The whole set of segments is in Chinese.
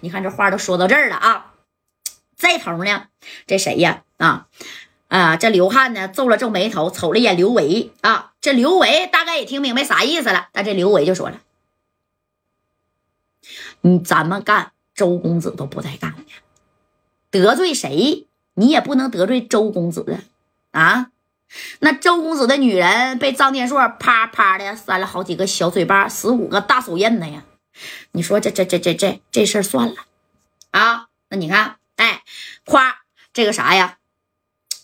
你看这话都说到这儿了啊，这头呢，这谁呀？啊啊，这刘汉呢皱了皱眉头，瞅了一眼刘维啊，这刘维大概也听明白啥意思了。但这刘维就说了：“你咱们干，周公子都不带干的，得罪谁，你也不能得罪周公子啊！那周公子的女人被张天硕啪啪的扇了好几个小嘴巴，十五个大手印子呀！你说这这这这这这事儿算了啊？那你看，哎，夸这个啥呀？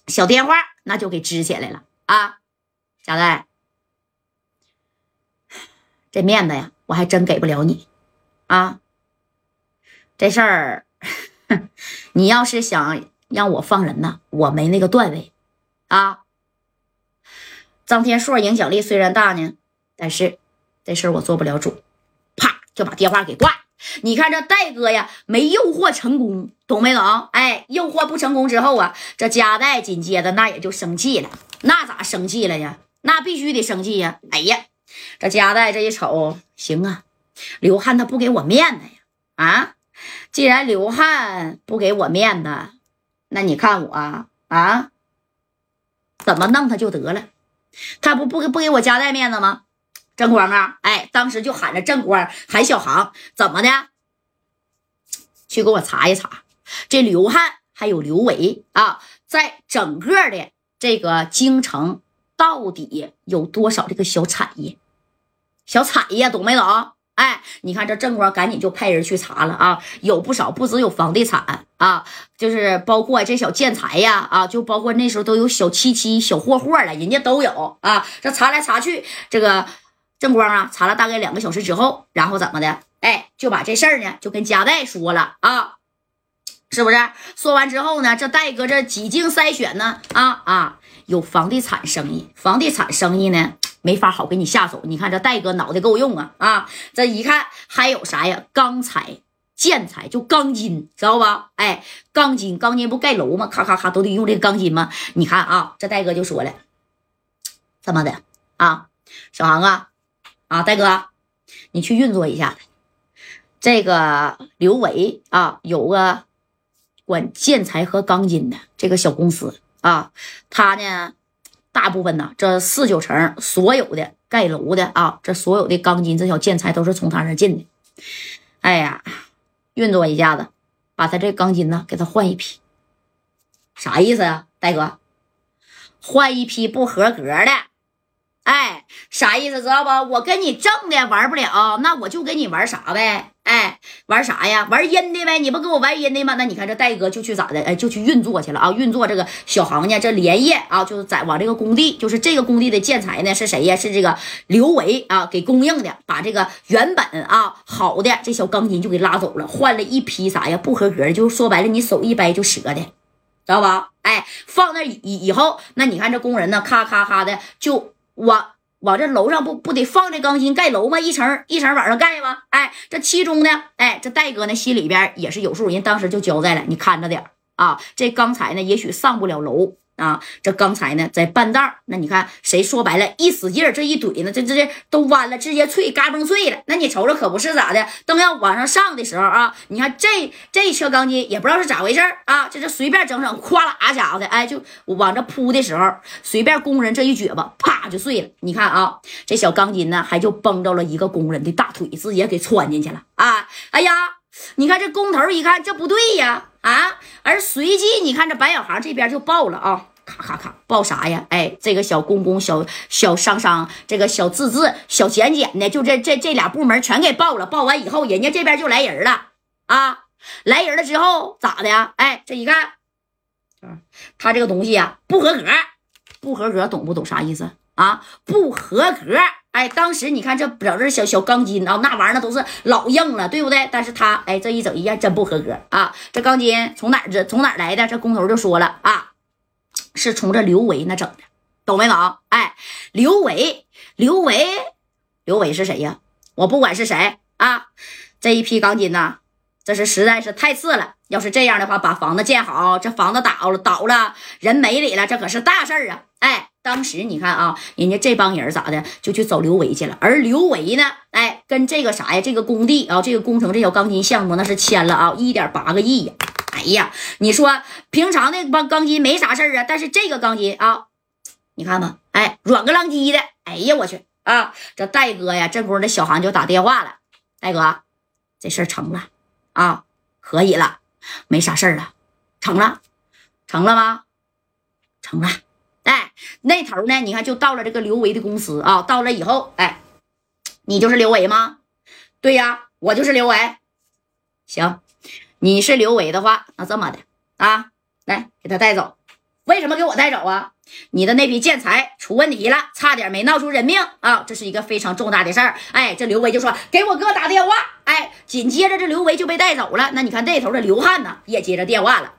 小电话那就给支起来了啊！贾代，这面子呀，我还真给不了你啊！这事儿，你要是想让我放人呢，我没那个段位啊。张天硕影响力虽然大呢，但是这事儿我做不了主。就把电话给挂。你看这戴哥呀，没诱惑成功，懂没懂？哎，诱惑不成功之后啊，这加代紧接着那也就生气了。那咋生气了呀？那必须得生气呀！哎呀，这加代这一瞅，行啊，刘汉他不给我面子呀！啊，既然刘汉不给我面子，那你看我啊，怎么弄他就得了？他不不不给我加代面子吗？郑光啊，哎，当时就喊着郑光，喊小航，怎么的？去给我查一查，这刘汉还有刘维啊，在整个的这个京城到底有多少这个小产业？小产业懂没懂？哎，你看这郑光赶紧就派人去查了啊，有不少，不只有房地产啊，就是包括这小建材呀啊，就包括那时候都有小七七、小霍霍了，人家都有啊。这查来查去，这个郑光啊，查了大概两个小时之后，然后怎么的？哎，就把这事儿呢就跟加代说了啊，是不是？说完之后呢，这戴哥这几经筛选呢，啊啊，有房地产生意，房地产生意呢。没法好给你下手，你看这戴哥脑袋够用啊啊！这一看还有啥呀？钢材、建材，就钢筋，知道吧？哎，钢筋，钢筋不盖楼吗？咔咔咔都得用这个钢筋吗？你看啊，这戴哥就说了，怎么的啊？小航啊啊，戴哥，你去运作一下这个刘伟啊，有个管建材和钢筋的这个小公司啊，他呢。大部分呢，这四九城所有的盖楼的啊，这所有的钢筋、这小建材都是从他那进的。哎呀，运作一下子，把他这钢筋呢，给他换一批。啥意思呀，大哥？换一批不合格的。哎，啥意思？知道不？我跟你正的玩不了，那我就跟你玩啥呗。哎，玩啥呀？玩阴的呗！你不跟我玩阴的吗？那你看这戴哥就去咋的？哎，就去运作去了啊！运作这个小行家，这连夜啊，就是在往这个工地，就是这个工地的建材呢，是谁呀？是这个刘维啊，给供应的。把这个原本啊好的这小钢筋就给拉走了，换了一批啥呀？不合格的，就说白了，你手一掰就折的，知道吧？哎，放那以以后，那你看这工人呢，咔咔咔的就我。往这楼上不不得放这钢筋盖楼吗？一层一层往上盖吗？哎，这其中呢，哎，这戴哥呢心里边也是有数，人当时就交代了，你看着点啊，这钢材呢也许上不了楼。啊，这刚才呢，在半道那你看谁说白了，一使劲，这一怼呢，这这这都弯了，直接脆，嘎嘣碎了。那你瞅瞅，可不是咋的？灯要往上上的时候啊，你看这这车钢筋也不知道是咋回事啊，这这随便整整，咵啦家伙的，哎，就往这铺的时候，随便工人这一撅巴，啪就碎了。你看啊，这小钢筋呢，还就崩着了一个工人的大腿，直接给穿进去了啊！哎呀，你看这工头一看，这不对呀。啊！而随即，你看这白小航这边就报了啊，咔咔咔，报啥呀？哎，这个小公公、小小商商，这个小字字、小简简的，就这这这俩部门全给报了。报完以后，人家这边就来人了啊！来人了之后咋的呀？哎，这一看，他这个东西呀不合格，不合格，懂不懂啥意思啊？不合格。哎，当时你看这表这小小钢筋啊，那玩意儿那都是老硬了，对不对？但是他哎，这一整一下真不合格啊！这钢筋从哪这从哪来的？这工头就说了啊，是从这刘维那整的，懂没懂？哎，刘维，刘维，刘维是谁呀？我不管是谁啊，这一批钢筋呢，这是实在是太次了。要是这样的话，把房子建好，这房子倒了倒了，人没里了，这可是大事儿啊！哎，当时你看啊，人家这帮人咋的，就去找刘维去了。而刘维呢，哎，跟这个啥呀，这个工地啊，这个工程这小钢筋项目，那是签了啊，一点八个亿呀。哎呀，你说平常那帮钢筋没啥事儿啊，但是这个钢筋啊，你看吧，哎，软个浪叽的。哎呀，我去啊！这戴哥呀，这功夫这小韩就打电话了，戴哥，这事儿成了啊，可以了，没啥事儿了，成了，成了吗？成了。哎，那头呢？你看，就到了这个刘维的公司啊。到了以后，哎，你就是刘维吗？对呀，我就是刘维。行，你是刘维的话，那这么的啊，来给他带走。为什么给我带走啊？你的那批建材出问题了，差点没闹出人命啊！这是一个非常重大的事儿。哎，这刘维就说给我哥打电话。哎，紧接着这刘维就被带走了。那你看那头的刘汉呢，也接着电话了。